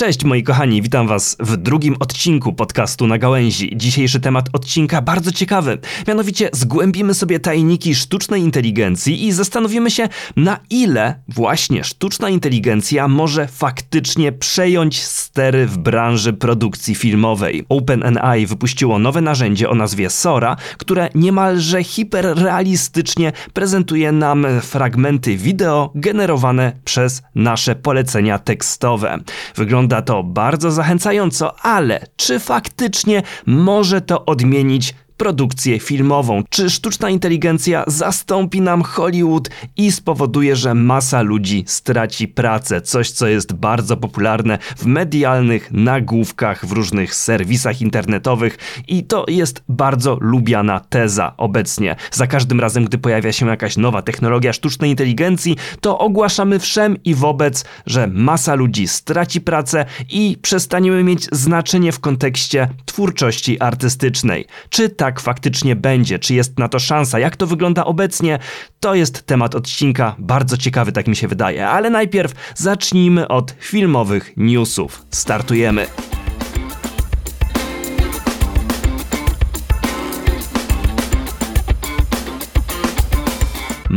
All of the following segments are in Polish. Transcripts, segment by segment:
Cześć moi kochani, witam was w drugim odcinku podcastu na gałęzi. Dzisiejszy temat odcinka bardzo ciekawy. Mianowicie zgłębimy sobie tajniki sztucznej inteligencji i zastanowimy się na ile właśnie sztuczna inteligencja może faktycznie przejąć stery w branży produkcji filmowej. OpenAI wypuściło nowe narzędzie o nazwie Sora, które niemalże hiperrealistycznie prezentuje nam fragmenty wideo generowane przez nasze polecenia tekstowe. Wygląda Wygląda to bardzo zachęcająco, ale czy faktycznie może to odmienić produkcję filmową. Czy sztuczna inteligencja zastąpi nam Hollywood i spowoduje, że masa ludzi straci pracę? Coś, co jest bardzo popularne w medialnych nagłówkach, w różnych serwisach internetowych i to jest bardzo lubiana teza obecnie. Za każdym razem, gdy pojawia się jakaś nowa technologia sztucznej inteligencji, to ogłaszamy wszem i wobec, że masa ludzi straci pracę i przestaniemy mieć znaczenie w kontekście twórczości artystycznej. Czy tak tak faktycznie będzie, czy jest na to szansa, jak to wygląda obecnie, to jest temat odcinka bardzo ciekawy, tak mi się wydaje. Ale najpierw zacznijmy od filmowych newsów. Startujemy.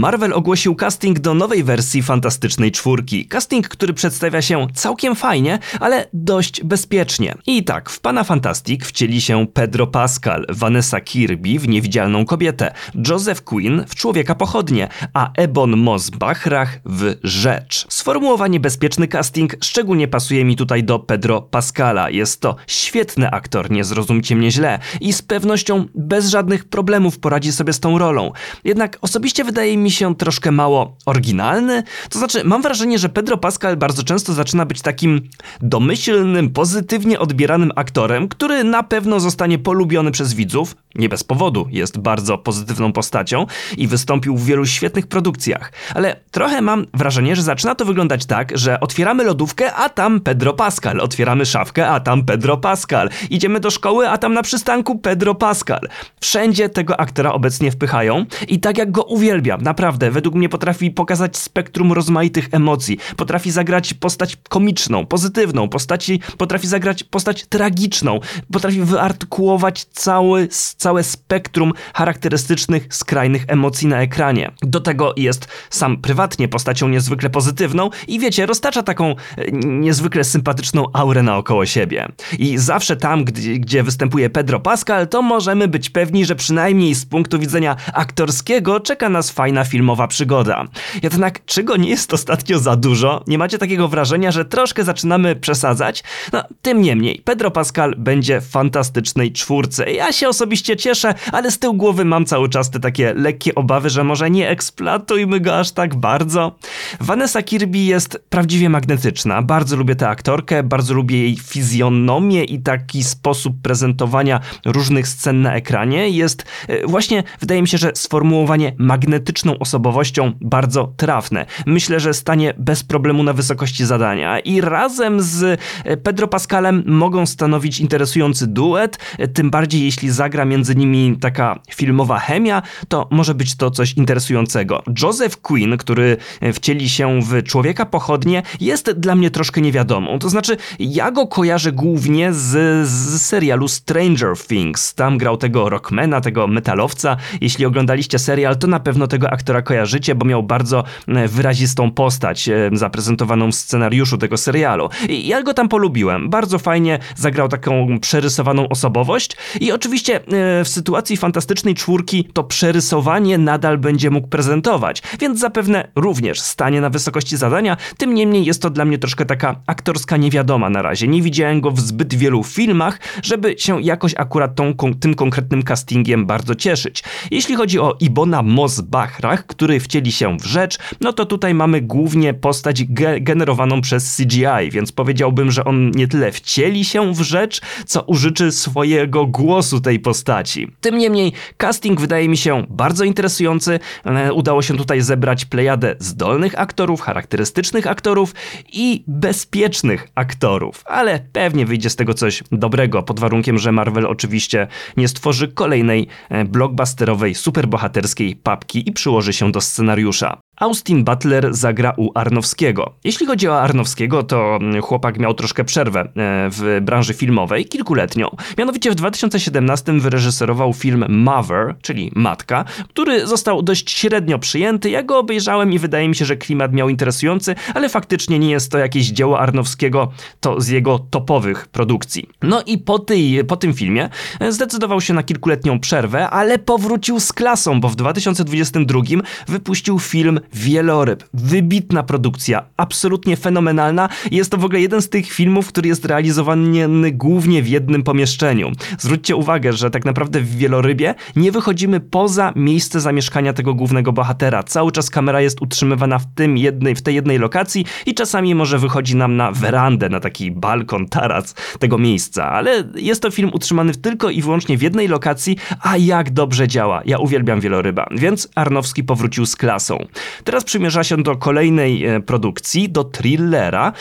Marvel ogłosił casting do nowej wersji Fantastycznej Czwórki. Casting, który przedstawia się całkiem fajnie, ale dość bezpiecznie. I tak, w Pana Fantastic wcieli się Pedro Pascal, Vanessa Kirby w Niewidzialną Kobietę, Joseph Quinn w Człowieka Pochodnie, a Ebon Moss-Bachrach w Rzecz. Sformułowanie bezpieczny casting szczególnie pasuje mi tutaj do Pedro Pascala. Jest to świetny aktor, nie zrozumcie mnie źle, i z pewnością bez żadnych problemów poradzi sobie z tą rolą. Jednak osobiście wydaje mi mi się troszkę mało oryginalny. To znaczy, mam wrażenie, że Pedro Pascal bardzo często zaczyna być takim domyślnym, pozytywnie odbieranym aktorem, który na pewno zostanie polubiony przez widzów. Nie bez powodu jest bardzo pozytywną postacią i wystąpił w wielu świetnych produkcjach. Ale trochę mam wrażenie, że zaczyna to wyglądać tak, że otwieramy lodówkę, a tam Pedro Pascal. Otwieramy szafkę, a tam Pedro Pascal. Idziemy do szkoły, a tam na przystanku Pedro Pascal. Wszędzie tego aktora obecnie wpychają i tak jak go uwielbiam, Naprawdę, według mnie potrafi pokazać spektrum rozmaitych emocji. Potrafi zagrać postać komiczną, pozytywną, postaci, potrafi zagrać postać tragiczną. Potrafi wyartykułować cały, całe spektrum charakterystycznych, skrajnych emocji na ekranie. Do tego jest sam prywatnie postacią niezwykle pozytywną i wiecie, roztacza taką e, niezwykle sympatyczną aurę naokoło siebie. I zawsze tam, gdzie, gdzie występuje Pedro Pascal, to możemy być pewni, że przynajmniej z punktu widzenia aktorskiego czeka nas fajna filmowa przygoda. Jednak czego nie jest ostatnio za dużo? Nie macie takiego wrażenia, że troszkę zaczynamy przesadzać? No, tym niemniej, Pedro Pascal będzie w fantastycznej czwórce. Ja się osobiście cieszę, ale z tyłu głowy mam cały czas te takie lekkie obawy, że może nie eksploatujmy go aż tak bardzo. Vanessa Kirby jest prawdziwie magnetyczna. Bardzo lubię tę aktorkę, bardzo lubię jej fizjonomię i taki sposób prezentowania różnych scen na ekranie. Jest e, właśnie, wydaje mi się, że sformułowanie magnetyczną osobowością bardzo trafne. Myślę, że stanie bez problemu na wysokości zadania i razem z e, Pedro Pascalem mogą stanowić interesujący duet, e, tym bardziej jeśli zagra między nimi taka filmowa chemia, to może być to coś interesującego. Joseph Quinn, który e, wcieli się w Człowieka Pochodnie, jest dla mnie troszkę niewiadomą. To znaczy, ja go kojarzę głównie z, z serialu Stranger Things. Tam grał tego rockmana, tego metalowca. Jeśli oglądaliście serial, to na pewno tego aktora aktora kojarzycie, bo miał bardzo e, wyrazistą postać e, zaprezentowaną w scenariuszu tego serialu. I ja go tam polubiłem. Bardzo fajnie zagrał taką przerysowaną osobowość i oczywiście e, w sytuacji fantastycznej czwórki to przerysowanie nadal będzie mógł prezentować, więc zapewne również stanie na wysokości zadania. Tym niemniej jest to dla mnie troszkę taka aktorska niewiadoma na razie. Nie widziałem go w zbyt wielu filmach, żeby się jakoś akurat tą, tym konkretnym castingiem bardzo cieszyć. Jeśli chodzi o Ibona Mosbachra, który wcieli się w rzecz, no to tutaj mamy głównie postać ge generowaną przez CGI, więc powiedziałbym, że on nie tyle wcieli się w rzecz, co użyczy swojego głosu tej postaci. Tym niemniej, casting wydaje mi się bardzo interesujący. E, udało się tutaj zebrać plejadę zdolnych aktorów, charakterystycznych aktorów i bezpiecznych aktorów, ale pewnie wyjdzie z tego coś dobrego, pod warunkiem, że Marvel oczywiście nie stworzy kolejnej e, blockbusterowej, superbohaterskiej papki i przyłoży się do scenariusza. Austin Butler zagra u Arnowskiego. Jeśli chodzi o Arnowskiego, to chłopak miał troszkę przerwę e, w branży filmowej, kilkuletnią. Mianowicie w 2017 wyreżyserował film Mother, czyli Matka, który został dość średnio przyjęty. Ja go obejrzałem i wydaje mi się, że klimat miał interesujący, ale faktycznie nie jest to jakieś dzieło Arnowskiego, to z jego topowych produkcji. No i po, tej, po tym filmie e, zdecydował się na kilkuletnią przerwę, ale powrócił z klasą, bo w 2022 wypuścił film Wieloryb. Wybitna produkcja, absolutnie fenomenalna. Jest to w ogóle jeden z tych filmów, który jest realizowany głównie w jednym pomieszczeniu. Zwróćcie uwagę, że tak naprawdę w Wielorybie nie wychodzimy poza miejsce zamieszkania tego głównego bohatera. Cały czas kamera jest utrzymywana w, tym jednej, w tej jednej lokacji i czasami może wychodzi nam na werandę, na taki balkon, taras tego miejsca, ale jest to film utrzymany tylko i wyłącznie w jednej lokacji, a jak dobrze działa. Ja uwielbiam Wieloryba, więc Arnowski powrócił z klasą. Teraz przymierza się do kolejnej e, produkcji, do thrillera,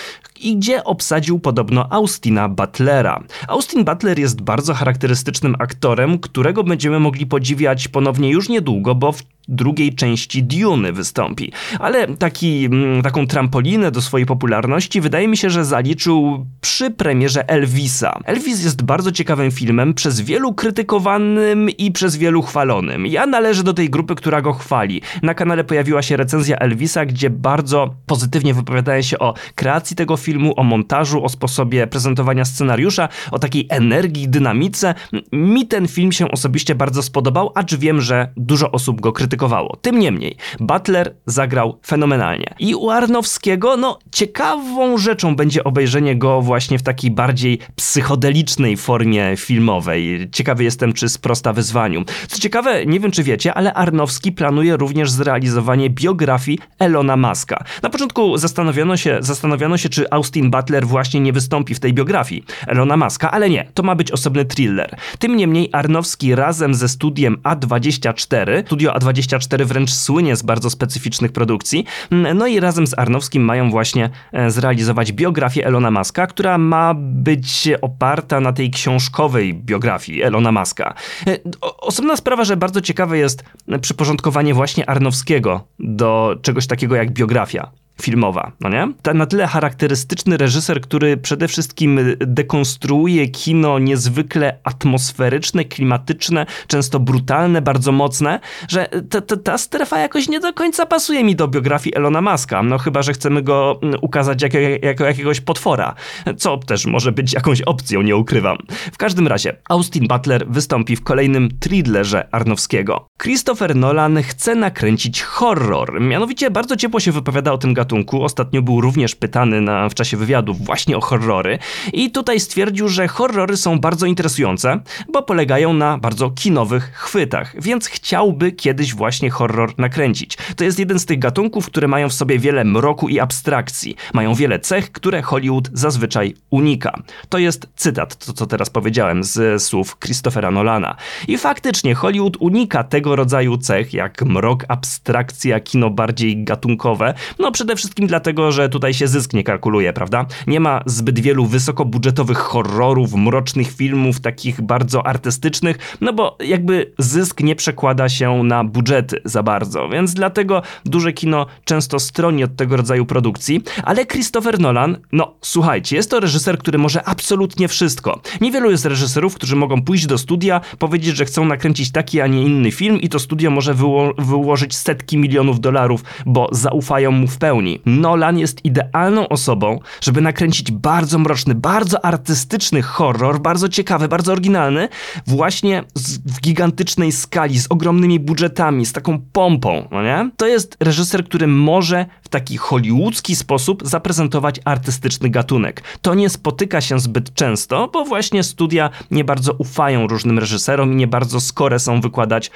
i gdzie obsadził podobno Austina Butlera. Austin Butler jest bardzo charakterystycznym aktorem, którego będziemy mogli podziwiać ponownie już niedługo, bo w drugiej części Dune wystąpi. Ale taki, mm, taką trampolinę do swojej popularności wydaje mi się, że zaliczył przy premierze Elvisa. Elvis jest bardzo ciekawym filmem, przez wielu krytykowanym i przez wielu chwalonym. Ja należę do tej grupy, która go chwali. Na kanale pojawiła się recenzja Elvisa, gdzie bardzo pozytywnie wypowiadają się o kreacji tego filmu, o montażu, o sposobie prezentowania scenariusza, o takiej energii, dynamice. Mi ten film się osobiście bardzo spodobał, acz wiem, że dużo osób go krytykowało. Tym niemniej, Butler zagrał fenomenalnie. I u Arnowskiego, no, ciekawą rzeczą będzie obejrzenie go właśnie w takiej bardziej psychodelicznej formie filmowej. Ciekawy jestem, czy sprosta wyzwaniu. Co ciekawe, nie wiem, czy wiecie, ale Arnowski planuje również zrealizowanie biografii Elona Muska. Na początku zastanowiono się, zastanawiano się, czy Austin Butler właśnie nie wystąpi w tej biografii Elona Muska, ale nie, to ma być osobny thriller. Tym niemniej Arnowski razem ze studiem A24, studio A24 24 wręcz słynie z bardzo specyficznych produkcji. No i razem z Arnowskim mają właśnie e, zrealizować biografię Elona Muska, która ma być oparta na tej książkowej biografii Elona Muska. E, osobna sprawa, że bardzo ciekawe jest przyporządkowanie właśnie Arnowskiego do czegoś takiego jak biografia filmowa, no nie? Ta na tyle charakterystyczny reżyser, który przede wszystkim dekonstruuje kino niezwykle atmosferyczne, klimatyczne, często brutalne, bardzo mocne, że ta, ta, ta strefa jakoś nie do końca pasuje mi do biografii Elona Muska, no chyba, że chcemy go mm, ukazać jako, jako jakiegoś potwora, co też może być jakąś opcją, nie ukrywam. W każdym razie, Austin Butler wystąpi w kolejnym thrillerze Arnowskiego. Christopher Nolan chce nakręcić horror, mianowicie bardzo ciepło się wypowiada o tym gatunku. Ostatnio był również pytany na, w czasie wywiadów właśnie o horrory i tutaj stwierdził, że horrory są bardzo interesujące, bo polegają na bardzo kinowych chwytach, więc chciałby kiedyś właśnie horror nakręcić. To jest jeden z tych gatunków, które mają w sobie wiele mroku i abstrakcji. Mają wiele cech, które Hollywood zazwyczaj unika. To jest cytat, to co teraz powiedziałem z słów Christophera Nolana. I faktycznie Hollywood unika tego rodzaju cech, jak mrok, abstrakcja, kino bardziej gatunkowe. No przede wszystkim dlatego, że tutaj się zysk nie kalkuluje, prawda? Nie ma zbyt wielu wysokobudżetowych horrorów, mrocznych filmów, takich bardzo artystycznych, no bo jakby zysk nie przekłada się na budżety za bardzo, więc dlatego duże kino często stroni od tego rodzaju produkcji, ale Christopher Nolan, no słuchajcie, jest to reżyser, który może absolutnie wszystko. Niewielu jest reżyserów, którzy mogą pójść do studia, powiedzieć, że chcą nakręcić taki, a nie inny film i to studio może wyło wyłożyć setki milionów dolarów, bo zaufają mu w pełni Nolan jest idealną osobą, żeby nakręcić bardzo mroczny, bardzo artystyczny horror, bardzo ciekawy, bardzo oryginalny, właśnie z, w gigantycznej skali, z ogromnymi budżetami, z taką pompą, no nie? To jest reżyser, który może w taki hollywoodzki sposób zaprezentować artystyczny gatunek. To nie spotyka się zbyt często, bo właśnie studia nie bardzo ufają różnym reżyserom i nie bardzo skore są wykładać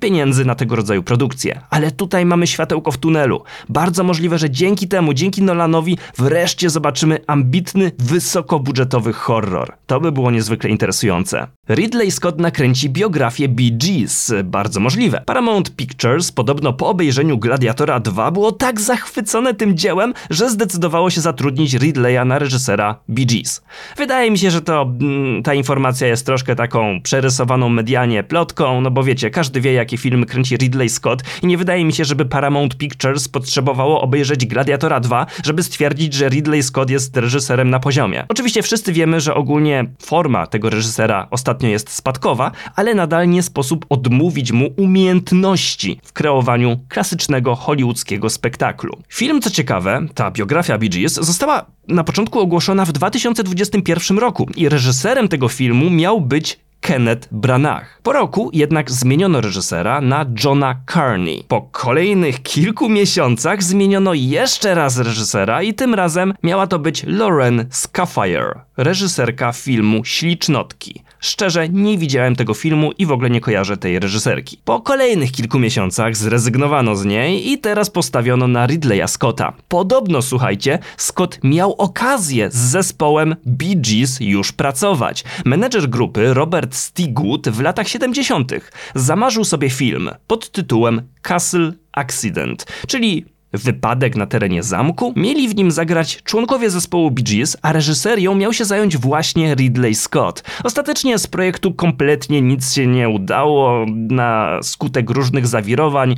pieniędzy na tego rodzaju produkcje. Ale tutaj mamy światełko w tunelu. Bardzo możliwe, że dzięki temu, dzięki Nolanowi wreszcie zobaczymy ambitny, wysokobudżetowy horror. To by było niezwykle interesujące. Ridley Scott nakręci biografię Bee Gees. Bardzo możliwe. Paramount Pictures podobno po obejrzeniu Gladiatora 2 było tak zachwycone tym dziełem, że zdecydowało się zatrudnić Ridleya na reżysera Bee Gees. Wydaje mi się, że to mm, ta informacja jest troszkę taką przerysowaną medialnie plotką, no bo wiecie, każdy wie jakie filmy kręci Ridley Scott i nie wydaje mi się, żeby Paramount Pictures potrzebowało obejrzeć Gladiatora 2, żeby stwierdzić, że Ridley Scott jest reżyserem na poziomie. Oczywiście wszyscy wiemy, że ogólnie forma tego reżysera ostatnio jest spadkowa, ale nadal nie sposób odmówić mu umiejętności w kreowaniu klasycznego hollywoodzkiego spektaklu. Film, co ciekawe, ta biografia Bee Gees została na początku ogłoszona w 2021 roku i reżyserem tego filmu miał być Kenneth Branagh. Po roku jednak zmieniono reżysera na Johna Carney. Po kolejnych kilku miesiącach zmieniono jeszcze raz reżysera i tym razem miała to być Lauren Scafire, reżyserka filmu Ślicznotki. Szczerze, nie widziałem tego filmu i w ogóle nie kojarzę tej reżyserki. Po kolejnych kilku miesiącach zrezygnowano z niej i teraz postawiono na Ridleya Scotta. Podobno, słuchajcie, Scott miał okazję z zespołem Bee Gees już pracować. Menedżer grupy Robert Stigwood w latach 70. zamarzył sobie film pod tytułem Castle Accident, czyli wypadek na terenie zamku. Mieli w nim zagrać członkowie zespołu Bee Gees, a reżyserią miał się zająć właśnie Ridley Scott. Ostatecznie z projektu kompletnie nic się nie udało, na skutek różnych zawirowań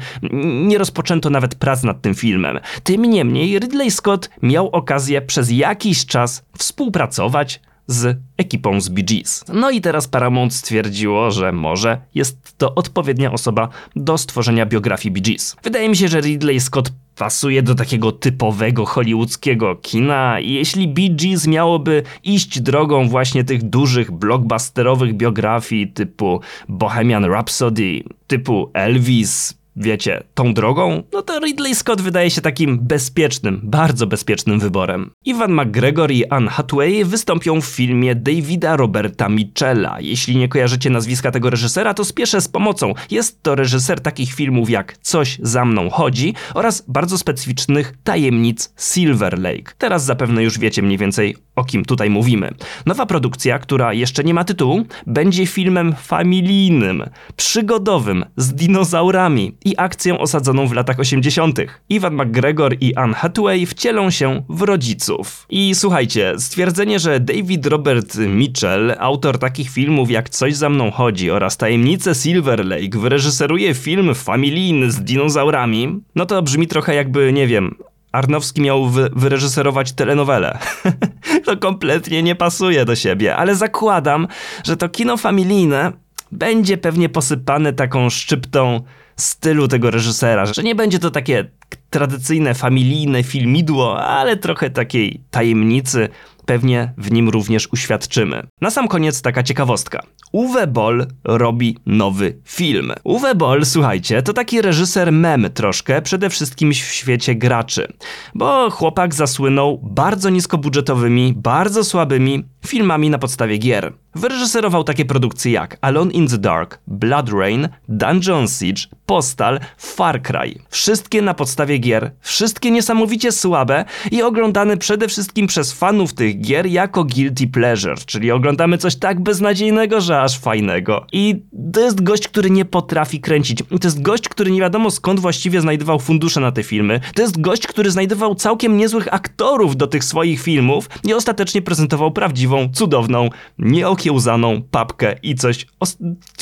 nie rozpoczęto nawet prac nad tym filmem. Tym niemniej Ridley Scott miał okazję przez jakiś czas współpracować z ekipą z Bee Gees. No i teraz Paramount stwierdziło, że może jest to odpowiednia osoba do stworzenia biografii Bee Gees. Wydaje mi się, że Ridley Scott pasuje do takiego typowego hollywoodzkiego kina i jeśli Bee Gees miałoby iść drogą właśnie tych dużych blockbusterowych biografii typu Bohemian Rhapsody, typu Elvis, wiecie, tą drogą, no to Ridley Scott wydaje się takim bezpiecznym, bardzo bezpiecznym wyborem. Ivan McGregor i Anne Hathaway wystąpią w filmie Davida Roberta Mitchella. Jeśli nie kojarzycie nazwiska tego reżysera, to spieszę z pomocą. Jest to reżyser takich filmów jak Coś za mną chodzi oraz bardzo specyficznych tajemnic Silver Lake. Teraz zapewne już wiecie mniej więcej o kim tutaj mówimy. Nowa produkcja, która jeszcze nie ma tytułu, będzie filmem familijnym, przygodowym, z dinozaurami i akcją osadzoną w latach 80. Ivan McGregor i Anne Hathaway wcielą się w rodziców. I słuchajcie, stwierdzenie, że David Robert Mitchell, autor takich filmów jak Coś za mną chodzi oraz Tajemnice Silver Lake, wyreżyseruje film familijny z dinozaurami, no to brzmi trochę jakby, nie wiem, Arnowski miał wy wyreżyserować telenowelę. to kompletnie nie pasuje do siebie, ale zakładam, że to kino familijne będzie pewnie posypane taką szczyptą stylu tego reżysera, że nie będzie to takie tradycyjne, familijne filmidło, ale trochę takiej tajemnicy pewnie w nim również uświadczymy. Na sam koniec taka ciekawostka. Uwe Boll robi nowy film. Uwe Boll, słuchajcie, to taki reżyser mem troszkę, przede wszystkim w świecie graczy. Bo chłopak zasłynął bardzo niskobudżetowymi, bardzo słabymi filmami na podstawie gier. Wyreżyserował takie produkcje jak Alone in the Dark, Blood Rain, Dungeon Siege, Postal, Far Cry. Wszystkie na podstawie gier, wszystkie niesamowicie słabe i oglądane przede wszystkim przez fanów tych gier jako guilty pleasure, czyli oglądamy coś tak beznadziejnego, że aż fajnego. I to jest gość, który nie potrafi kręcić. To jest gość, który nie wiadomo skąd właściwie znajdował fundusze na te filmy. To jest gość, który znajdował całkiem niezłych aktorów do tych swoich filmów i ostatecznie prezentował prawdziwą, cudowną, nieokiełzaną papkę i coś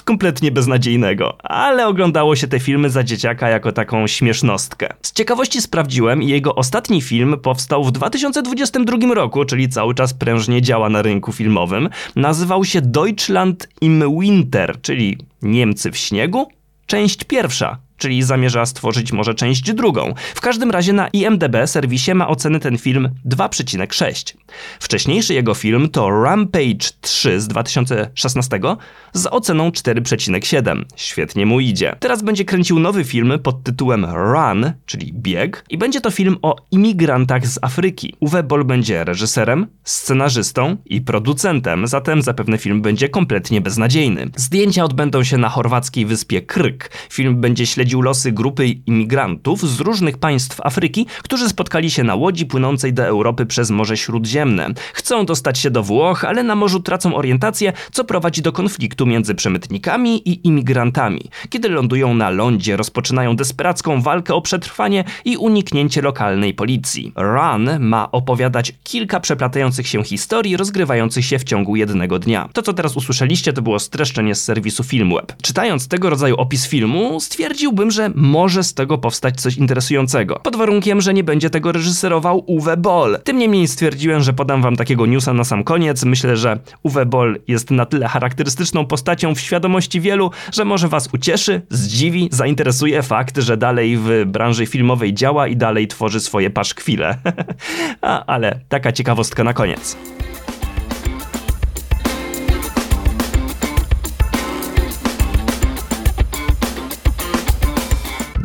kompletnie beznadziejnego. Ale oglądało się te filmy za dzieciaka jako taką śmiesznostkę. Z ciekawości sprawdziłem i jego ostatni film powstał w 2022 roku, czyli cały czas prężnie działa na rynku filmowym. Nazywał się Deutschland im Winter, czyli Niemcy w śniegu. Część pierwsza, czyli zamierza stworzyć może część drugą. W każdym razie na IMDb serwisie ma oceny ten film 2,6. Wcześniejszy jego film to Rampage 3 z 2016 z oceną 4,7. Świetnie mu idzie. Teraz będzie kręcił nowy film pod tytułem Run, czyli bieg i będzie to film o imigrantach z Afryki. Uwe Boll będzie reżyserem, scenarzystą i producentem, zatem zapewne film będzie kompletnie beznadziejny. Zdjęcia odbędą się na chorwackiej wyspie Kryk. Film będzie śledzić śledził losy grupy imigrantów z różnych państw Afryki, którzy spotkali się na łodzi płynącej do Europy przez Morze Śródziemne. Chcą dostać się do Włoch, ale na morzu tracą orientację, co prowadzi do konfliktu między przemytnikami i imigrantami. Kiedy lądują na lądzie, rozpoczynają desperacką walkę o przetrwanie i uniknięcie lokalnej policji. Run ma opowiadać kilka przeplatających się historii rozgrywających się w ciągu jednego dnia. To, co teraz usłyszeliście, to było streszczenie z serwisu Filmweb. Czytając tego rodzaju opis filmu, stwierdziłbym, że może z tego powstać coś interesującego. Pod warunkiem, że nie będzie tego reżyserował Uwe Boll. Tym niemniej stwierdziłem, że podam wam takiego newsa na sam koniec. Myślę, że Uwe Boll jest na tyle charakterystyczną postacią w świadomości wielu, że może was ucieszy, zdziwi, zainteresuje fakt, że dalej w branży filmowej działa i dalej tworzy swoje paszkwile. A, ale taka ciekawostka na koniec.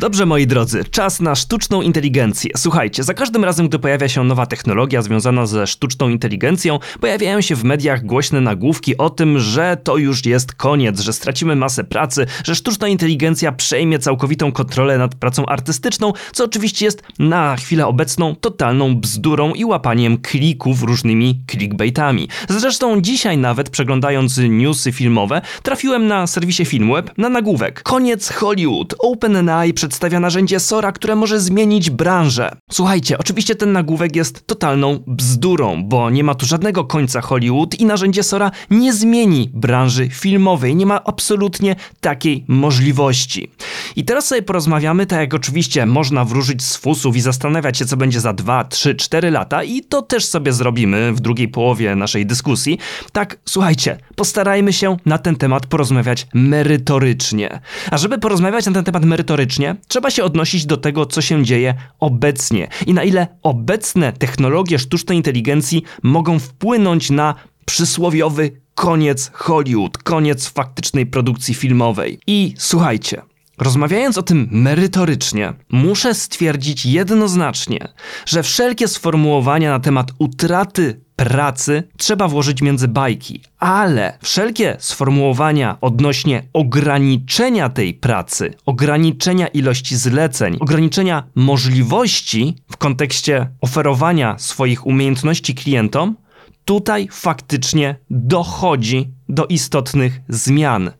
Dobrze, moi drodzy, czas na sztuczną inteligencję. Słuchajcie, za każdym razem, gdy pojawia się nowa technologia związana ze sztuczną inteligencją, pojawiają się w mediach głośne nagłówki o tym, że to już jest koniec, że stracimy masę pracy, że sztuczna inteligencja przejmie całkowitą kontrolę nad pracą artystyczną, co oczywiście jest na chwilę obecną totalną bzdurą i łapaniem klików różnymi clickbaitami. Zresztą dzisiaj nawet przeglądając newsy filmowe, trafiłem na serwisie Filmweb na nagłówek. Koniec Hollywood. OpenAI przed przedstawia narzędzie Sora, które może zmienić branżę. Słuchajcie, oczywiście ten nagłówek jest totalną bzdurą, bo nie ma tu żadnego końca Hollywood i narzędzie Sora nie zmieni branży filmowej. Nie ma absolutnie takiej możliwości. I teraz sobie porozmawiamy, tak jak oczywiście można wróżyć z fusów i zastanawiać się, co będzie za 2, 3, 4 lata i to też sobie zrobimy w drugiej połowie naszej dyskusji. Tak, słuchajcie, postarajmy się na ten temat porozmawiać merytorycznie. A żeby porozmawiać na ten temat merytorycznie, trzeba się odnosić do tego, co się dzieje obecnie i na ile obecne technologie sztucznej inteligencji mogą wpłynąć na przysłowiowy koniec Hollywood, koniec faktycznej produkcji filmowej. I słuchajcie, Rozmawiając o tym merytorycznie, muszę stwierdzić jednoznacznie, że wszelkie sformułowania na temat utraty pracy trzeba włożyć między bajki, ale wszelkie sformułowania odnośnie ograniczenia tej pracy, ograniczenia ilości zleceń, ograniczenia możliwości w kontekście oferowania swoich umiejętności klientom, tutaj faktycznie dochodzi do istotnych zmian.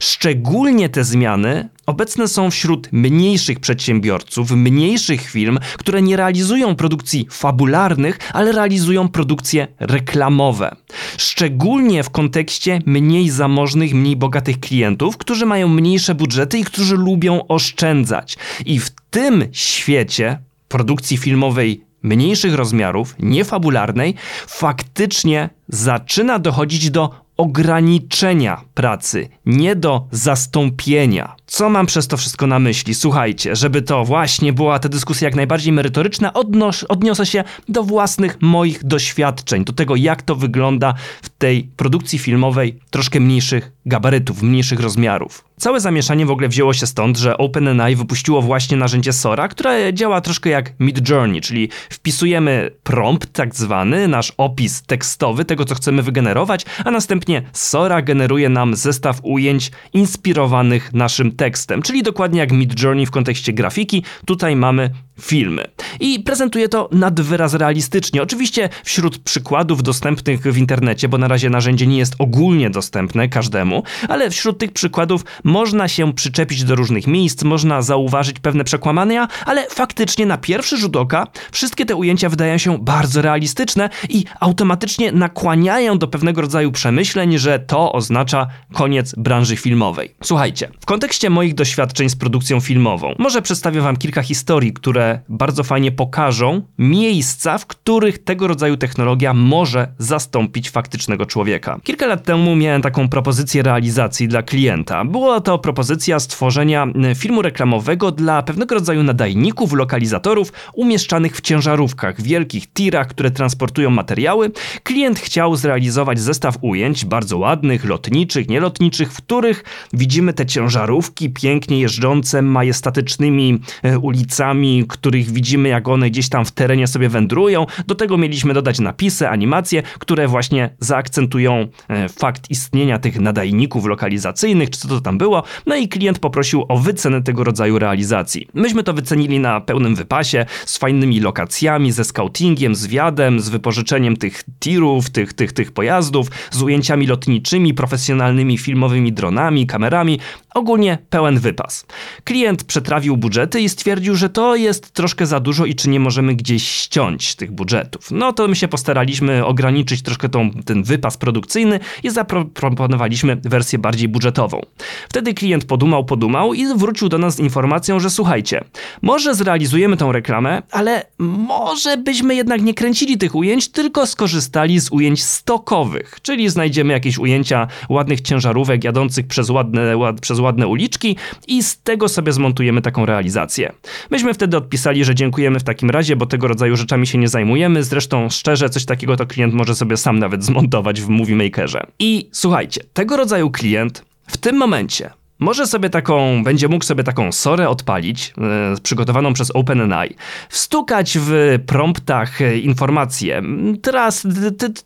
Szczególnie te zmiany obecne są wśród mniejszych przedsiębiorców, mniejszych firm, które nie realizują produkcji fabularnych, ale realizują produkcje reklamowe. Szczególnie w kontekście mniej zamożnych, mniej bogatych klientów, którzy mają mniejsze budżety i którzy lubią oszczędzać. I w tym świecie produkcji filmowej mniejszych rozmiarów, niefabularnej, faktycznie zaczyna dochodzić do ograniczenia pracy, nie do zastąpienia. Co mam przez to wszystko na myśli? Słuchajcie, żeby to właśnie była ta dyskusja jak najbardziej merytoryczna, odnos- odniosę się do własnych moich doświadczeń, do tego jak to wygląda w tej produkcji filmowej troszkę mniejszych gabarytów, mniejszych rozmiarów. Całe zamieszanie w ogóle wzięło się stąd, że OpenAI wypuściło właśnie narzędzie Sora, które działa troszkę jak Midjourney, czyli wpisujemy prompt tak zwany, nasz opis tekstowy tego, co chcemy wygenerować, a następnie Sora generuje nam zestaw ujęć inspirowanych naszym tekstem, czyli dokładnie jak Midjourney w kontekście grafiki, tutaj mamy filmy. I prezentuje to nad wyraz realistycznie. Oczywiście wśród przykładów dostępnych w internecie, bo na razie narzędzie nie jest ogólnie dostępne każdemu, ale wśród tych przykładów można się przyczepić do różnych miejsc, można zauważyć pewne przekłamania, ale faktycznie na pierwszy rzut oka wszystkie te ujęcia wydają się bardzo realistyczne i automatycznie nakłaniają do pewnego rodzaju przemyśleń, że to oznacza koniec branży filmowej. Słuchajcie, w kontekście moich doświadczeń z produkcją filmową, może przedstawię wam kilka historii, które bardzo fajnie pokażą miejsca, w których tego rodzaju technologia może zastąpić faktycznego człowieka. Kilka lat temu miałem taką propozycję realizacji dla klienta. Była to propozycja stworzenia filmu reklamowego dla pewnego rodzaju nadajników, lokalizatorów umieszczanych w ciężarówkach, wielkich tirach, które transportują materiały. Klient chciał zrealizować zestaw ujęć, bardzo ładnych, lotniczych, nielotniczych, w których widzimy te ciężarówki pięknie jeżdżące majestatycznymi e, ulicami, których widzimy, jak one gdzieś tam w terenie sobie wędrują. Do tego mieliśmy dodać napisy, animacje, które właśnie zaakcentują e, fakt istnienia tych nadajników lokalizacyjnych, czy co to tam było. No i klient poprosił o wycenę tego rodzaju realizacji. Myśmy to wycenili na pełnym wypasie, z fajnymi lokacjami, ze scoutingiem, z wiadem, z wypożyczeniem tych tirów, tych, tych, tych pojazdów, z ujęciami lotniczymi, profesjonalnymi filmowymi dronami, kamerami, ogólnie pełen wypas. Klient przetrawił budżety i stwierdził, że to jest troszkę za dużo i czy nie możemy gdzieś ściąć tych budżetów. No to my się postaraliśmy ograniczyć troszkę tą, ten wypas produkcyjny i zaproponowaliśmy wersję bardziej budżetową. Wtedy klient podumał, podumał i wrócił do nas z informacją, że słuchajcie, może zrealizujemy tą reklamę, ale może byśmy jednak nie kręcili tych ujęć, tylko skorzystali z ujęć stokowych, czyli znajdziemy jakieś ujęcia ładnych ciężarówek jadących przez ładne, ład, przez ładne uliczki i z tego sobie zmontujemy taką realizację. Myśmy wtedy odpisali, że dziękujemy w takim razie, bo tego rodzaju rzeczami się nie zajmujemy. Zresztą szczerze, coś takiego to klient może sobie sam nawet zmontować w Movie Makerze. I słuchajcie, tego rodzaju klient w tym momencie może sobie taką, będzie mógł sobie taką sorę odpalić, e, przygotowaną przez OpenAI, wstukać w promptach e, informacje, teraz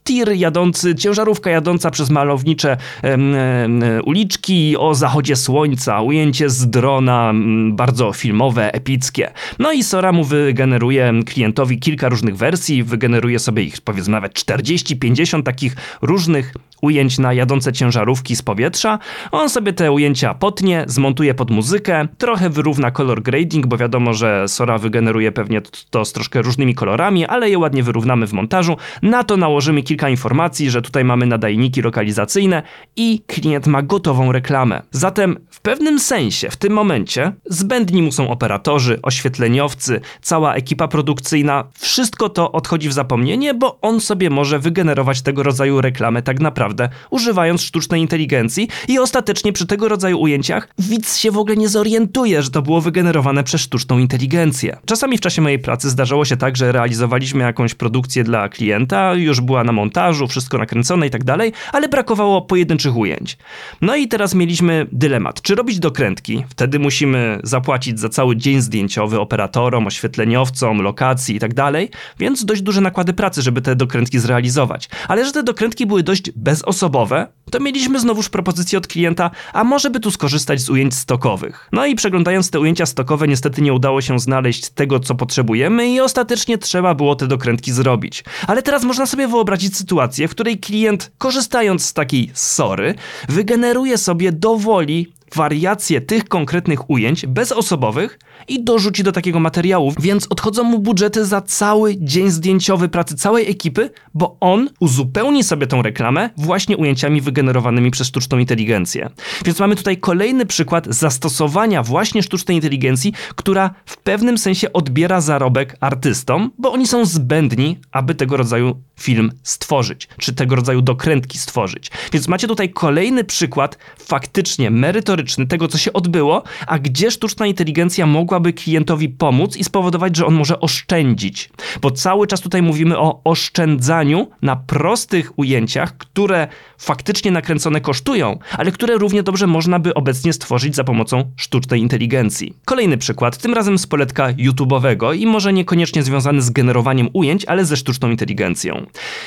tir jadący, ciężarówka jadąca przez malownicze e, e, uliczki o zachodzie słońca, ujęcie z drona, bardzo filmowe, epickie. No i Sora mu wygeneruje klientowi kilka różnych wersji, wygeneruje sobie ich powiedzmy nawet 40-50 takich różnych ujęć na jadące ciężarówki z powietrza. On sobie te ujęcia potnie, zmontuje pod muzykę, trochę wyrówna color grading, bo wiadomo, że Sora wygeneruje pewnie to z troszkę różnymi kolorami, ale je ładnie wyrównamy w montażu. Na to nałożymy kilka informacji, że tutaj mamy nadajniki lokalizacyjne i klient ma gotową reklamę. Zatem w pewnym sensie, w tym momencie, zbędni mu są operatorzy, oświetleniowcy, cała ekipa produkcyjna. Wszystko to odchodzi w zapomnienie, bo on sobie może wygenerować tego rodzaju reklamę tak naprawdę używając sztucznej inteligencji i ostatecznie przy tego rodzaju ujęciach widz się w ogóle nie zorientuje, że to było wygenerowane przez sztuczną inteligencję. Czasami w czasie mojej pracy zdarzało się tak, że realizowaliśmy jakąś produkcję dla klienta, już była na montażu, wszystko nakręcone i tak dalej, ale brakowało pojedynczych ujęć. No i teraz mieliśmy dylemat, czy robić dokrętki, wtedy musimy zapłacić za cały dzień zdjęciowy operatorom, oświetleniowcom, lokacji i tak dalej, więc dość duże nakłady pracy, żeby te dokrętki zrealizować. Ale że te dokrętki były dość bez bezosobowe, to mieliśmy znowuż propozycję od klienta, a może by tu skorzystać z ujęć stokowych. No i przeglądając te ujęcia stokowe, niestety nie udało się znaleźć tego, co potrzebujemy i ostatecznie trzeba było te dokrętki zrobić. Ale teraz można sobie wyobrazić sytuację, w której klient, korzystając z takiej sory, wygeneruje sobie dowoli wariacje tych konkretnych ujęć bezosobowych i dorzuci do takiego materiału, więc odchodzą mu budżety za cały dzień zdjęciowy pracy całej ekipy, bo on uzupełni sobie tą reklamę właśnie ujęciami wygenerowanymi przez sztuczną inteligencję. Więc mamy tutaj kolejny przykład zastosowania właśnie sztucznej inteligencji, która w pewnym sensie odbiera zarobek artystom, bo oni są zbędni, aby tego rodzaju film stworzyć, czy tego rodzaju dokrętki stworzyć. Więc macie tutaj kolejny przykład faktycznie merytoryczny tego, co się odbyło, a gdzie sztuczna inteligencja mogłaby klientowi pomóc i spowodować, że on może oszczędzić. Bo cały czas tutaj mówimy o oszczędzaniu na prostych ujęciach, które faktycznie nakręcone kosztują, ale które równie dobrze można by obecnie stworzyć za pomocą sztucznej inteligencji. Kolejny przykład, tym razem z poletka YouTube'owego i może niekoniecznie związany z generowaniem ujęć, ale ze sztuczną inteligencją.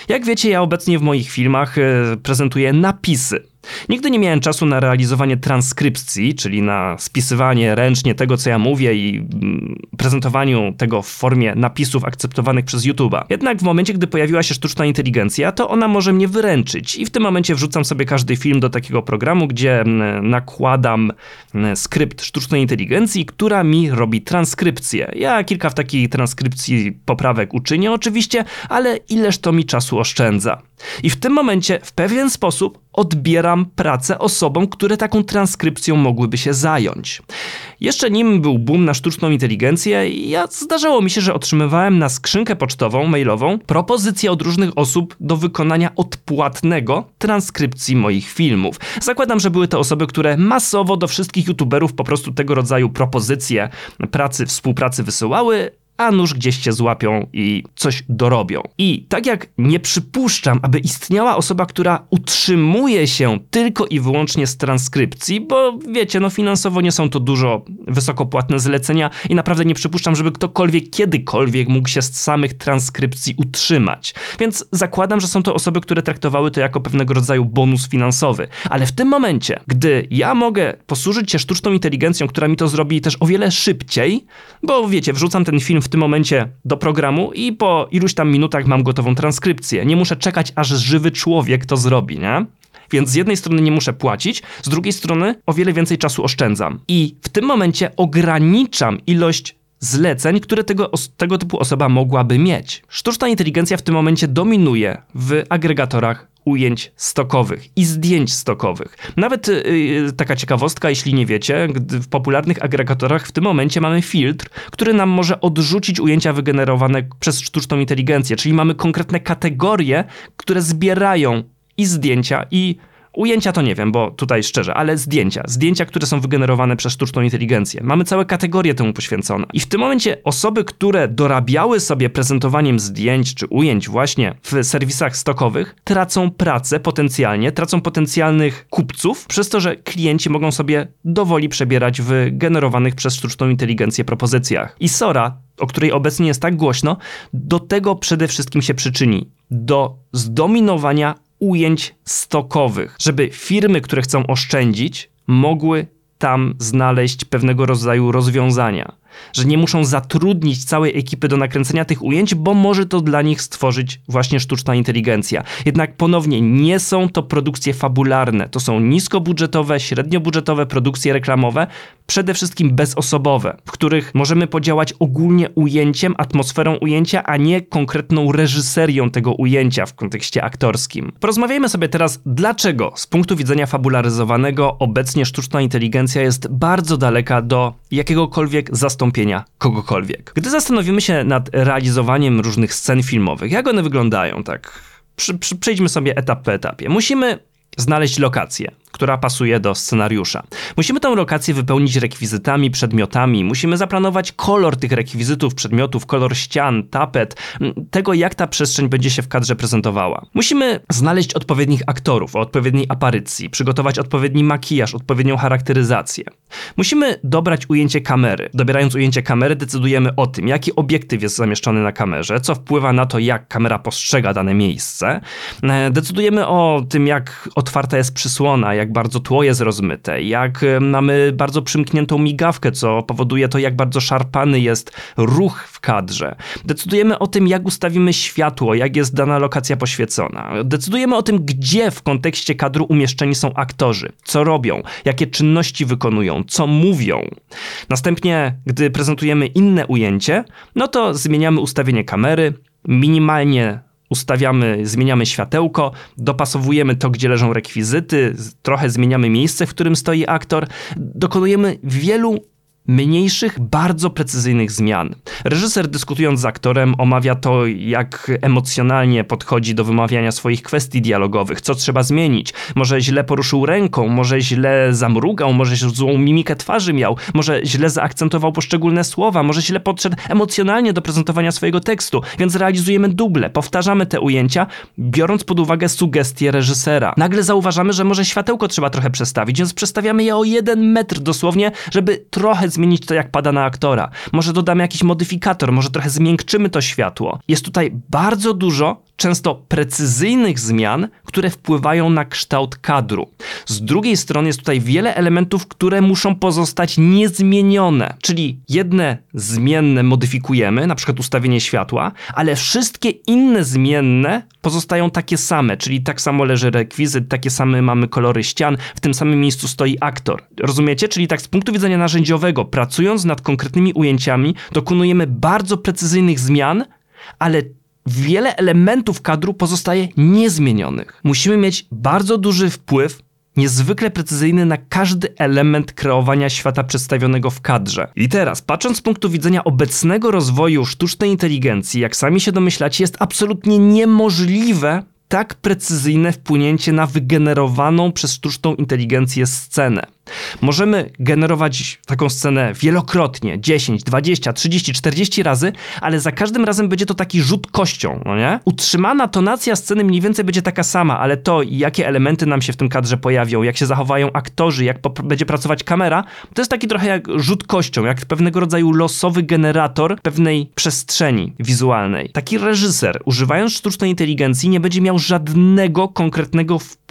Jak wiecie, ja obecnie w moich filmach e, prezentuję napisy. Nigdy nie miałem czasu na realizowanie transkrypcji, czyli na spisywanie ręcznie tego, co ja mówię i mm, prezentowaniu tego w formie napisów akceptowanych przez YouTube'a. Jednak w momencie, gdy pojawiła się sztuczna inteligencja, to ona może mnie wyręczyć i w tym momencie wrzucam sobie każdy film do takiego programu, gdzie nakładam skrypt sztucznej inteligencji, która mi robi transkrypcję. Ja kilka w takiej transkrypcji poprawek uczynię oczywiście, ale ileż to mi czasu oszczędza. I w tym momencie w pewien sposób odbieram pracę osobom, które taką transkrypcją mogłyby się zająć. Jeszcze nim był boom na sztuczną inteligencję, ja zdarzało mi się, że otrzymywałem na skrzynkę pocztową, mailową propozycje od różnych osób do wykonania odpłatnego transkrypcji moich filmów. Zakładam, że były to osoby, które masowo do wszystkich youtuberów po prostu tego rodzaju propozycje pracy, współpracy wysyłały, a nóż gdzieś cię złapią i coś dorobią. I tak jak nie przypuszczam, aby istniała osoba, która utrzymuje się tylko i wyłącznie z transkrypcji, bo wiecie, no finansowo nie są to dużo wysokopłatne zlecenia i naprawdę nie przypuszczam, żeby ktokolwiek kiedykolwiek mógł się z samych transkrypcji utrzymać. Więc zakładam, że są to osoby, które traktowały to jako pewnego rodzaju bonus finansowy. Ale w tym momencie, gdy ja mogę posłużyć się sztuczną inteligencją, która mi to zrobi też o wiele szybciej, bo wiecie, wrzucam ten film w tym momencie do programu i po iluś tam minutach mam gotową transkrypcję. Nie muszę czekać, aż żywy człowiek to zrobi, nie? Więc z jednej strony nie muszę płacić, z drugiej strony o wiele więcej czasu oszczędzam. I w tym momencie ograniczam ilość zleceń, które tego, tego typu osoba mogłaby mieć. Sztuczna inteligencja w tym momencie dominuje w agregatorach ujęć stokowych i zdjęć stokowych. Nawet yy, taka ciekawostka, jeśli nie wiecie, w popularnych agregatorach w tym momencie mamy filtr, który nam może odrzucić ujęcia wygenerowane przez sztuczną inteligencję, czyli mamy konkretne kategorie, które zbierają i zdjęcia, i Ujęcia to nie wiem, bo tutaj szczerze, ale zdjęcia. Zdjęcia, które są wygenerowane przez sztuczną inteligencję. Mamy całe kategorie temu poświęcone. I w tym momencie osoby, które dorabiały sobie prezentowaniem zdjęć czy ujęć właśnie w serwisach stokowych, tracą pracę potencjalnie, tracą potencjalnych kupców, przez to, że klienci mogą sobie dowoli przebierać w generowanych przez sztuczną inteligencję propozycjach. I Sora o której obecnie jest tak głośno, do tego przede wszystkim się przyczyni. Do zdominowania ujęć stokowych, żeby firmy, które chcą oszczędzić, mogły tam znaleźć pewnego rodzaju rozwiązania że nie muszą zatrudnić całej ekipy do nakręcenia tych ujęć, bo może to dla nich stworzyć właśnie sztuczna inteligencja. Jednak ponownie nie są to produkcje fabularne, to są niskobudżetowe, średniobudżetowe produkcje reklamowe, przede wszystkim bezosobowe, w których możemy podziałać ogólnie ujęciem, atmosferą ujęcia, a nie konkretną reżyserią tego ujęcia w kontekście aktorskim. Porozmawiajmy sobie teraz, dlaczego z punktu widzenia fabularyzowanego obecnie sztuczna inteligencja jest bardzo daleka do jakiegokolwiek zastąpienia kogokolwiek. Gdy zastanowimy się nad realizowaniem różnych scen filmowych, jak one wyglądają, tak przy, przy, przejdźmy sobie etap po etapie. Musimy znaleźć lokację która pasuje do scenariusza. Musimy tę lokację wypełnić rekwizytami, przedmiotami, musimy zaplanować kolor tych rekwizytów, przedmiotów, kolor ścian, tapet, tego jak ta przestrzeń będzie się w kadrze prezentowała. Musimy znaleźć odpowiednich aktorów o odpowiedniej aparycji, przygotować odpowiedni makijaż, odpowiednią charakteryzację. Musimy dobrać ujęcie kamery. Dobierając ujęcie kamery decydujemy o tym, jaki obiektyw jest zamieszczony na kamerze, co wpływa na to, jak kamera postrzega dane miejsce. E, decydujemy o tym, jak otwarta jest przysłona, jak jak bardzo tło jest rozmyte, jak mamy bardzo przymkniętą migawkę, co powoduje to, jak bardzo szarpany jest ruch w kadrze. Decydujemy o tym, jak ustawimy światło, jak jest dana lokacja poświecona. Decydujemy o tym, gdzie w kontekście kadru umieszczeni są aktorzy, co robią, jakie czynności wykonują, co mówią. Następnie, gdy prezentujemy inne ujęcie, no to zmieniamy ustawienie kamery, minimalnie ustawiamy, zmieniamy światełko, dopasowujemy to, gdzie leżą rekwizyty, trochę zmieniamy miejsce, w którym stoi aktor. Dokonujemy wielu mniejszych, bardzo precyzyjnych zmian. Reżyser dyskutując z aktorem omawia to, jak emocjonalnie podchodzi do wymawiania swoich kwestii dialogowych, co trzeba zmienić. Może źle poruszył ręką, może źle zamrugał, może złą mimikę twarzy miał, może źle zaakcentował poszczególne słowa, może źle podszedł emocjonalnie do prezentowania swojego tekstu, więc realizujemy duble, powtarzamy te ujęcia, biorąc pod uwagę sugestie reżysera. Nagle zauważamy, że może światełko trzeba trochę przestawić, więc przestawiamy je o jeden metr dosłownie, żeby trochę zmienić to, jak pada na aktora. Może dodamy jakiś modyfikator, może trochę zmiękczymy to światło. Jest tutaj bardzo dużo, często precyzyjnych zmian, które wpływają na kształt kadru. Z drugiej strony jest tutaj wiele elementów, które muszą pozostać niezmienione, czyli jedne zmienne modyfikujemy, na przykład ustawienie światła, ale wszystkie inne zmienne pozostają takie same, czyli tak samo leży rekwizyt, takie same mamy kolory ścian, w tym samym miejscu stoi aktor. Rozumiecie? Czyli tak z punktu widzenia narzędziowego, pracując nad konkretnymi ujęciami, dokonujemy bardzo precyzyjnych zmian, ale wiele elementów kadru pozostaje niezmienionych. Musimy mieć bardzo duży wpływ niezwykle precyzyjny na każdy element kreowania świata przedstawionego w kadrze. I teraz, patrząc z punktu widzenia obecnego rozwoju sztucznej inteligencji, jak sami się domyślacie, jest absolutnie niemożliwe tak precyzyjne wpłynięcie na wygenerowaną przez sztuczną inteligencję scenę. Możemy generować taką scenę wielokrotnie, 10, 20, 30, 40 razy, ale za każdym razem będzie to taki rzut kością, no nie? Utrzymana tonacja sceny mniej więcej będzie taka sama, ale to, jakie elementy nam się w tym kadrze pojawią, jak się zachowają aktorzy, jak będzie pracować kamera, to jest taki trochę jak rzut kością, jak pewnego rodzaju losowy generator pewnej przestrzeni wizualnej. Taki reżyser, używając sztucznej inteligencji, nie będzie miał żadnego konkretnego wpływu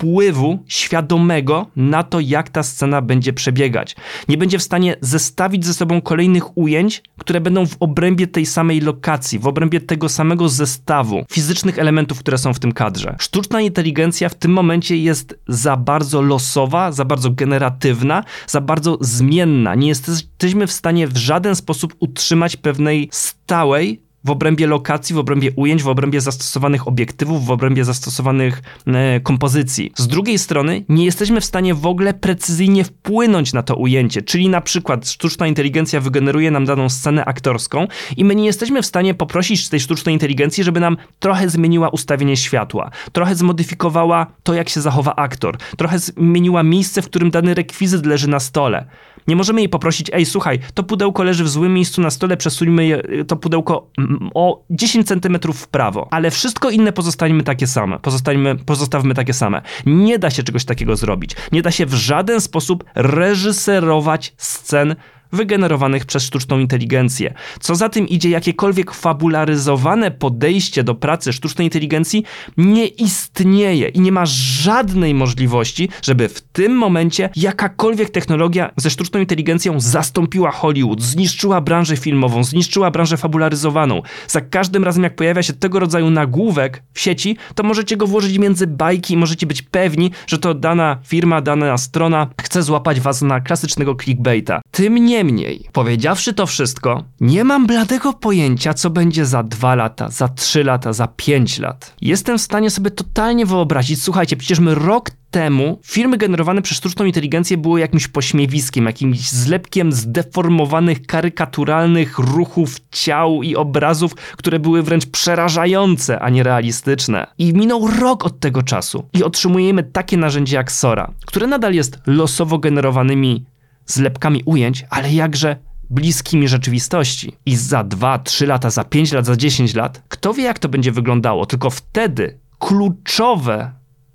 świadomego na to, jak ta scena będzie przebiegać. Nie będzie w stanie zestawić ze sobą kolejnych ujęć, które będą w obrębie tej samej lokacji, w obrębie tego samego zestawu fizycznych elementów, które są w tym kadrze. Sztuczna inteligencja w tym momencie jest za bardzo losowa, za bardzo generatywna, za bardzo zmienna. Nie jesteśmy w stanie w żaden sposób utrzymać pewnej stałej w obrębie lokacji, w obrębie ujęć, w obrębie zastosowanych obiektywów, w obrębie zastosowanych e, kompozycji. Z drugiej strony nie jesteśmy w stanie w ogóle precyzyjnie wpłynąć na to ujęcie, czyli na przykład sztuczna inteligencja wygeneruje nam daną scenę aktorską i my nie jesteśmy w stanie poprosić tej sztucznej inteligencji, żeby nam trochę zmieniła ustawienie światła, trochę zmodyfikowała to, jak się zachowa aktor, trochę zmieniła miejsce, w którym dany rekwizyt leży na stole. Nie możemy jej poprosić, ej, słuchaj, to pudełko leży w złym miejscu na stole, przesuńmy je, to pudełko mm, o 10 centymetrów w prawo, ale wszystko inne pozostańmy takie same, pozostańmy, pozostawmy takie same. Nie da się czegoś takiego zrobić. Nie da się w żaden sposób reżyserować scen wygenerowanych przez sztuczną inteligencję. Co za tym idzie, jakiekolwiek fabularyzowane podejście do pracy sztucznej inteligencji nie istnieje i nie ma żadnej możliwości, żeby w tym momencie jakakolwiek technologia ze sztuczną inteligencją zastąpiła Hollywood, zniszczyła branżę filmową, zniszczyła branżę fabularyzowaną. Za każdym razem, jak pojawia się tego rodzaju nagłówek w sieci, to możecie go włożyć między bajki i możecie być pewni, że to dana firma, dana strona chce złapać was na klasycznego clickbaita. Tym nie Niemniej, powiedziawszy to wszystko, nie mam bladego pojęcia, co będzie za dwa lata, za trzy lata, za pięć lat. Jestem w stanie sobie totalnie wyobrazić, słuchajcie, przecież my rok temu filmy generowane przez sztuczną inteligencję były jakimś pośmiewiskiem, jakimś zlepkiem zdeformowanych, karykaturalnych ruchów, ciał i obrazów, które były wręcz przerażające, a nie realistyczne. I minął rok od tego czasu i otrzymujemy takie narzędzie jak Sora, które nadal jest losowo generowanymi zlepkami ujęć, ale jakże bliskimi rzeczywistości. I za 2, 3 lata, za 5 lat, za 10 lat, kto wie jak to będzie wyglądało, tylko wtedy kluczowe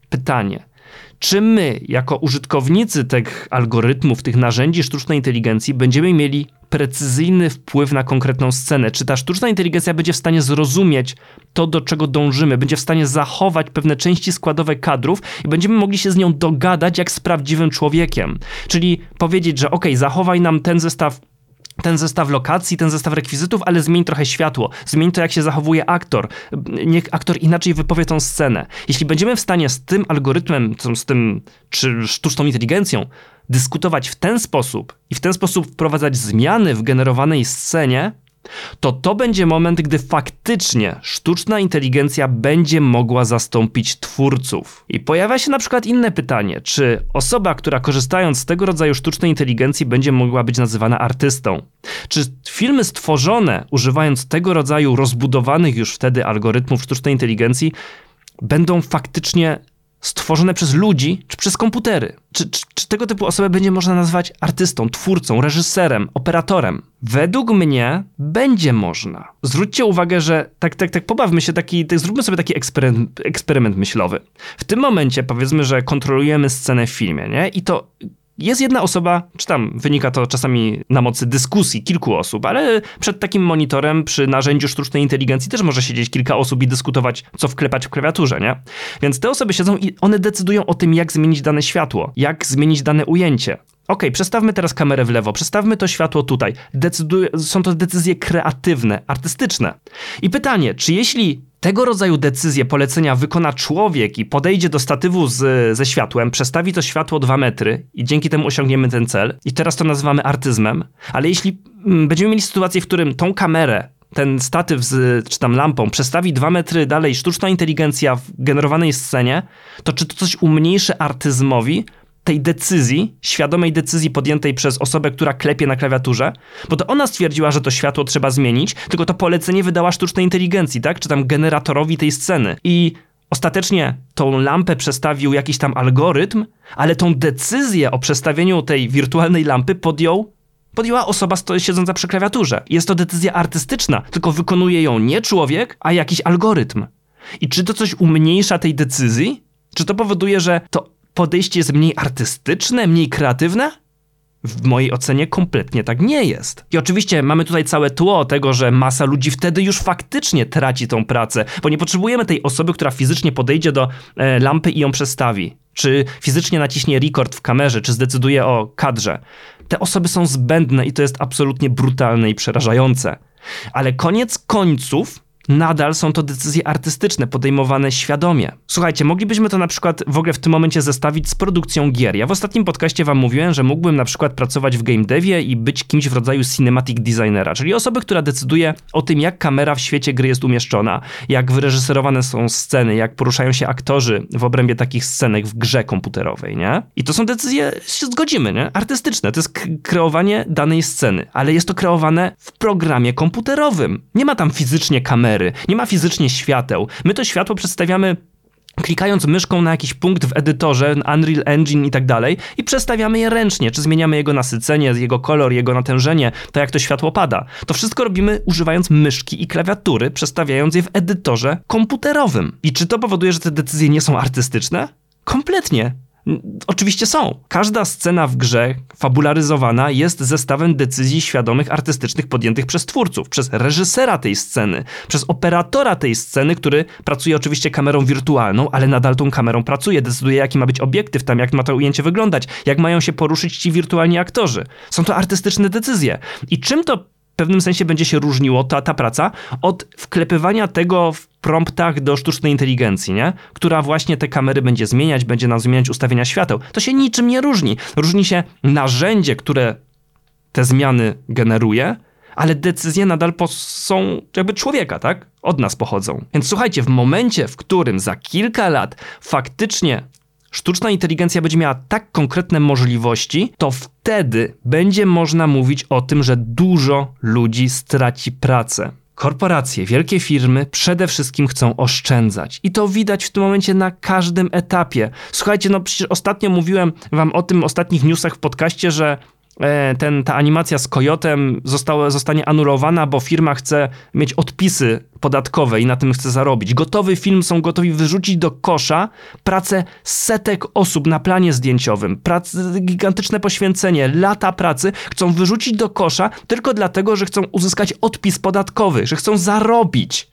pytanie, czy my, jako użytkownicy tych algorytmów, tych narzędzi sztucznej inteligencji, będziemy mieli precyzyjny wpływ na konkretną scenę? Czy ta sztuczna inteligencja będzie w stanie zrozumieć to, do czego dążymy, będzie w stanie zachować pewne części składowe kadrów i będziemy mogli się z nią dogadać jak z prawdziwym człowiekiem? Czyli powiedzieć, że ok, zachowaj nam ten zestaw ten zestaw lokacji, ten zestaw rekwizytów, ale zmień trochę światło, zmień to, jak się zachowuje aktor. Niech aktor inaczej wypowie tą scenę. Jeśli będziemy w stanie z tym algorytmem, z tym, czy sztuczną inteligencją, dyskutować w ten sposób i w ten sposób wprowadzać zmiany w generowanej scenie, to to będzie moment, gdy faktycznie sztuczna inteligencja będzie mogła zastąpić twórców. I pojawia się na przykład inne pytanie, czy osoba, która korzystając z tego rodzaju sztucznej inteligencji będzie mogła być nazywana artystą? Czy filmy stworzone używając tego rodzaju rozbudowanych już wtedy algorytmów sztucznej inteligencji będą faktycznie stworzone przez ludzi czy przez komputery? Czy, czy, czy, tego typu osobę będzie można nazwać artystą, twórcą, reżyserem, operatorem? Według mnie będzie można. Zwróćcie uwagę, że tak, tak, tak, pobawmy się taki, tak, zróbmy sobie taki eksperyment, eksperyment myślowy. W tym momencie powiedzmy, że kontrolujemy scenę w filmie, nie? I to jest jedna osoba, czy tam wynika to czasami na mocy dyskusji kilku osób, ale przed takim monitorem przy narzędziu sztucznej inteligencji też może siedzieć kilka osób i dyskutować, co wklepać w klawiaturze, nie? Więc te osoby siedzą i one decydują o tym, jak zmienić dane światło, jak zmienić dane ujęcie. Ok, przestawmy teraz kamerę w lewo, przestawmy to światło tutaj. Są to decyzje kreatywne, artystyczne. I pytanie, czy jeśli tego rodzaju decyzje, polecenia wykona człowiek i podejdzie do statywu z, ze światłem, przestawi to światło dwa metry i dzięki temu osiągniemy ten cel. I teraz to nazywamy artyzmem. Ale jeśli mm, będziemy mieli sytuację, w którym tą kamerę ten statyw z, czy tam lampą przestawi dwa metry dalej sztuczna inteligencja w generowanej scenie, to czy to coś umniejszy artyzmowi, tej decyzji, świadomej decyzji podjętej przez osobę, która klepie na klawiaturze, bo to ona stwierdziła, że to światło trzeba zmienić, tylko to polecenie wydała sztucznej inteligencji, tak? Czy tam generatorowi tej sceny. I ostatecznie tą lampę przestawił jakiś tam algorytm, ale tą decyzję o przestawieniu tej wirtualnej lampy podjął podjęła osoba siedząca przy klawiaturze. Jest to decyzja artystyczna, tylko wykonuje ją nie człowiek, a jakiś algorytm. I czy to coś umniejsza tej decyzji? Czy to powoduje, że to podejście jest mniej artystyczne, mniej kreatywne? W mojej ocenie kompletnie tak nie jest. I oczywiście mamy tutaj całe tło tego, że masa ludzi wtedy już faktycznie traci tą pracę, bo nie potrzebujemy tej osoby, która fizycznie podejdzie do e, lampy i ją przestawi, czy fizycznie naciśnie rekord w kamerze, czy zdecyduje o kadrze. Te osoby są zbędne i to jest absolutnie brutalne i przerażające. Ale koniec końców nadal są to decyzje artystyczne, podejmowane świadomie. Słuchajcie, moglibyśmy to na przykład w ogóle w tym momencie zestawić z produkcją gier. Ja w ostatnim podcaście wam mówiłem, że mógłbym na przykład pracować w game devie i być kimś w rodzaju cinematic designera, czyli osoby, która decyduje o tym, jak kamera w świecie gry jest umieszczona, jak wyreżyserowane są sceny, jak poruszają się aktorzy w obrębie takich scenek w grze komputerowej, nie? I to są decyzje, się zgodzimy, nie? Artystyczne. To jest kreowanie danej sceny, ale jest to kreowane w programie komputerowym. Nie ma tam fizycznie kamery, kamery, nie ma fizycznie świateł. My to światło przedstawiamy klikając myszką na jakiś punkt w edytorze, Unreal Engine i tak dalej i przestawiamy je ręcznie, czy zmieniamy jego nasycenie, jego kolor, jego natężenie, to jak to światło pada. To wszystko robimy używając myszki i klawiatury, przestawiając je w edytorze komputerowym. I czy to powoduje, że te decyzje nie są artystyczne? Kompletnie. Oczywiście są. Każda scena w grze fabularyzowana jest zestawem decyzji świadomych, artystycznych podjętych przez twórców, przez reżysera tej sceny, przez operatora tej sceny, który pracuje oczywiście kamerą wirtualną, ale nadal tą kamerą pracuje, decyduje jaki ma być obiektyw tam, jak ma to ujęcie wyglądać, jak mają się poruszyć ci wirtualni aktorzy. Są to artystyczne decyzje. I czym to pewnym sensie będzie się różniło ta, ta praca od wklepywania tego w promptach do sztucznej inteligencji, nie? która właśnie te kamery będzie zmieniać, będzie nam zmieniać ustawienia świateł. To się niczym nie różni. Różni się narzędzie, które te zmiany generuje, ale decyzje nadal są jakby człowieka, tak? Od nas pochodzą. Więc słuchajcie, w momencie, w którym za kilka lat faktycznie sztuczna inteligencja będzie miała tak konkretne możliwości, to wtedy będzie można mówić o tym, że dużo ludzi straci pracę. Korporacje, wielkie firmy przede wszystkim chcą oszczędzać. I to widać w tym momencie na każdym etapie. Słuchajcie, no przecież ostatnio mówiłem wam o tym ostatnich newsach w podcaście, że ten, ta animacja z kojotem została, zostanie anulowana, bo firma chce mieć odpisy podatkowe i na tym chce zarobić. Gotowy film są gotowi wyrzucić do kosza pracę setek osób na planie zdjęciowym, prac, gigantyczne poświęcenie, lata pracy chcą wyrzucić do kosza tylko dlatego, że chcą uzyskać odpis podatkowy, że chcą zarobić.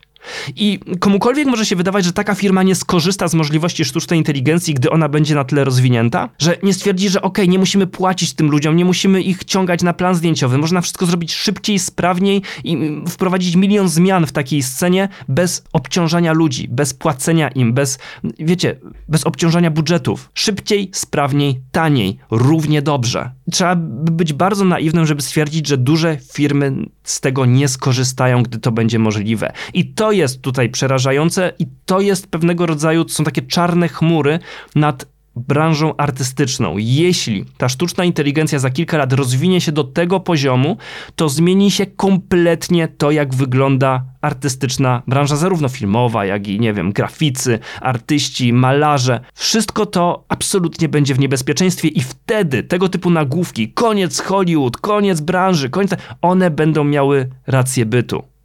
I komukolwiek może się wydawać, że taka firma nie skorzysta z możliwości sztucznej inteligencji, gdy ona będzie na tyle rozwinięta, że nie stwierdzi, że ok, nie musimy płacić tym ludziom, nie musimy ich ciągać na plan zdjęciowy, można wszystko zrobić szybciej, sprawniej i wprowadzić milion zmian w takiej scenie bez obciążania ludzi, bez płacenia im, bez, wiecie, bez obciążania budżetów. Szybciej, sprawniej, taniej, równie dobrze. Trzeba być bardzo naiwnym, żeby stwierdzić, że duże firmy z tego nie skorzystają, gdy to będzie możliwe. I to jest tutaj przerażające i to jest pewnego rodzaju, to są takie czarne chmury nad branżą artystyczną. Jeśli ta sztuczna inteligencja za kilka lat rozwinie się do tego poziomu, to zmieni się kompletnie to, jak wygląda artystyczna branża, zarówno filmowa, jak i, nie wiem, graficy, artyści, malarze. Wszystko to absolutnie będzie w niebezpieczeństwie i wtedy tego typu nagłówki, koniec Hollywood, koniec branży, koniec, one będą miały rację bytu.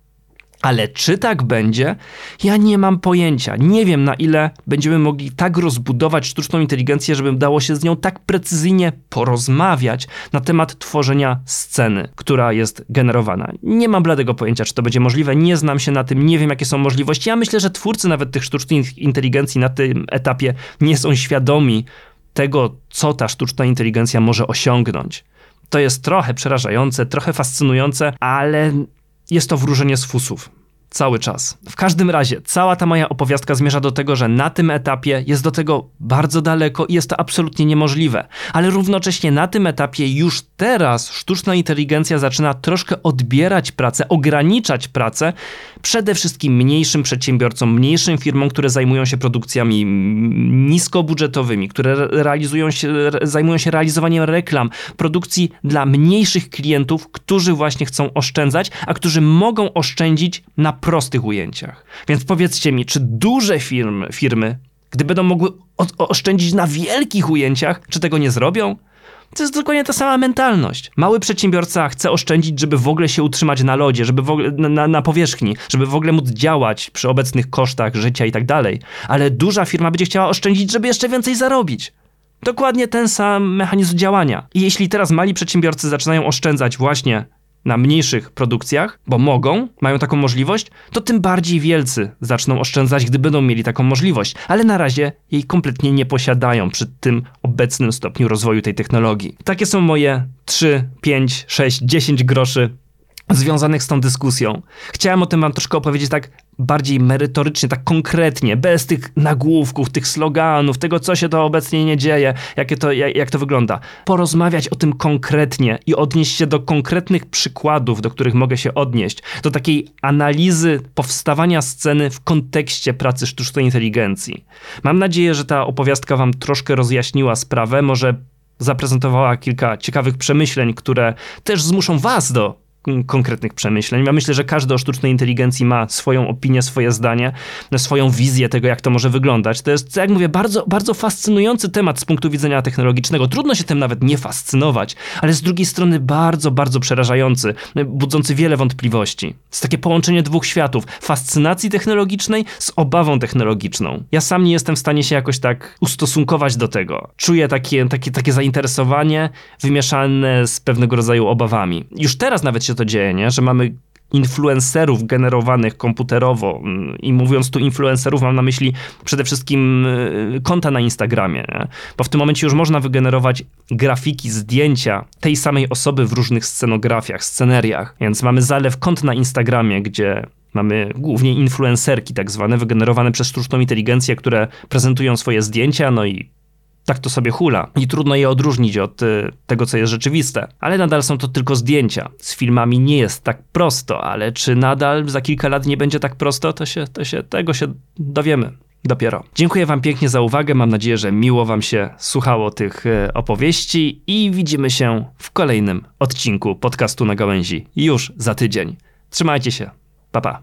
Ale czy tak będzie? Ja nie mam pojęcia. Nie wiem, na ile będziemy mogli tak rozbudować sztuczną inteligencję, żeby dało się z nią tak precyzyjnie porozmawiać na temat tworzenia sceny, która jest generowana. Nie mam bladego pojęcia, czy to będzie możliwe. Nie znam się na tym, nie wiem, jakie są możliwości. Ja myślę, że twórcy nawet tych sztucznych inteligencji na tym etapie nie są świadomi tego, co ta sztuczna inteligencja może osiągnąć. To jest trochę przerażające, trochę fascynujące, ale jest to wróżenie z fusów. Cały czas. W każdym razie, cała ta moja opowiastka zmierza do tego, że na tym etapie jest do tego bardzo daleko i jest to absolutnie niemożliwe. Ale równocześnie na tym etapie już teraz sztuczna inteligencja zaczyna troszkę odbierać pracę, ograniczać pracę przede wszystkim mniejszym przedsiębiorcom, mniejszym firmom, które zajmują się produkcjami niskobudżetowymi, które realizują się, zajmują się realizowaniem reklam, produkcji dla mniejszych klientów, którzy właśnie chcą oszczędzać, a którzy mogą oszczędzić na prostych ujęciach. Więc powiedzcie mi, czy duże firmy, firmy gdy będą mogły oszczędzić na wielkich ujęciach, czy tego nie zrobią? To jest dokładnie ta sama mentalność. Mały przedsiębiorca chce oszczędzić, żeby w ogóle się utrzymać na lodzie, żeby ogóle na, na powierzchni, żeby w ogóle móc działać przy obecnych kosztach życia i tak dalej. Ale duża firma będzie chciała oszczędzić, żeby jeszcze więcej zarobić. Dokładnie ten sam mechanizm działania. I jeśli teraz mali przedsiębiorcy zaczynają oszczędzać właśnie na mniejszych produkcjach, bo mogą, mają taką możliwość, to tym bardziej wielcy zaczną oszczędzać, gdy będą mieli taką możliwość, ale na razie jej kompletnie nie posiadają przy tym obecnym stopniu rozwoju tej technologii. Takie są moje 3, 5, 6, 10 groszy związanych z tą dyskusją. Chciałem o tym wam troszkę opowiedzieć tak bardziej merytorycznie, tak konkretnie, bez tych nagłówków, tych sloganów, tego, co się to obecnie nie dzieje, jakie to, jak, jak to wygląda. Porozmawiać o tym konkretnie i odnieść się do konkretnych przykładów, do których mogę się odnieść, do takiej analizy powstawania sceny w kontekście pracy sztucznej inteligencji. Mam nadzieję, że ta opowiastka wam troszkę rozjaśniła sprawę, może zaprezentowała kilka ciekawych przemyśleń, które też zmuszą was do konkretnych przemyśleń. Ja myślę, że każdy o sztucznej inteligencji ma swoją opinię, swoje zdanie, swoją wizję tego, jak to może wyglądać. To jest, jak mówię, bardzo, bardzo fascynujący temat z punktu widzenia technologicznego. Trudno się tym nawet nie fascynować, ale z drugiej strony bardzo, bardzo przerażający, budzący wiele wątpliwości. Jest takie połączenie dwóch światów, fascynacji technologicznej z obawą technologiczną. Ja sam nie jestem w stanie się jakoś tak ustosunkować do tego. Czuję takie, takie, takie zainteresowanie wymieszane z pewnego rodzaju obawami. Już teraz nawet się się to dzieje, nie? że mamy influencerów generowanych komputerowo mm, i mówiąc tu influencerów mam na myśli przede wszystkim y, konta na Instagramie, nie? bo w tym momencie już można wygenerować grafiki, zdjęcia tej samej osoby w różnych scenografiach, sceneriach, więc mamy zalew kont na Instagramie, gdzie Mamy głównie influencerki, tak zwane, wygenerowane przez sztuczną inteligencję, które prezentują swoje zdjęcia, no i tak to sobie hula i trudno je odróżnić od y, tego, co jest rzeczywiste. Ale nadal są to tylko zdjęcia. Z filmami nie jest tak prosto, ale czy nadal za kilka lat nie będzie tak prosto, to się, to się tego się dowiemy. Dopiero. Dziękuję Wam pięknie za uwagę. Mam nadzieję, że miło Wam się słuchało tych y, opowieści i widzimy się w kolejnym odcinku podcastu na gałęzi już za tydzień. Trzymajcie się. Pa pa.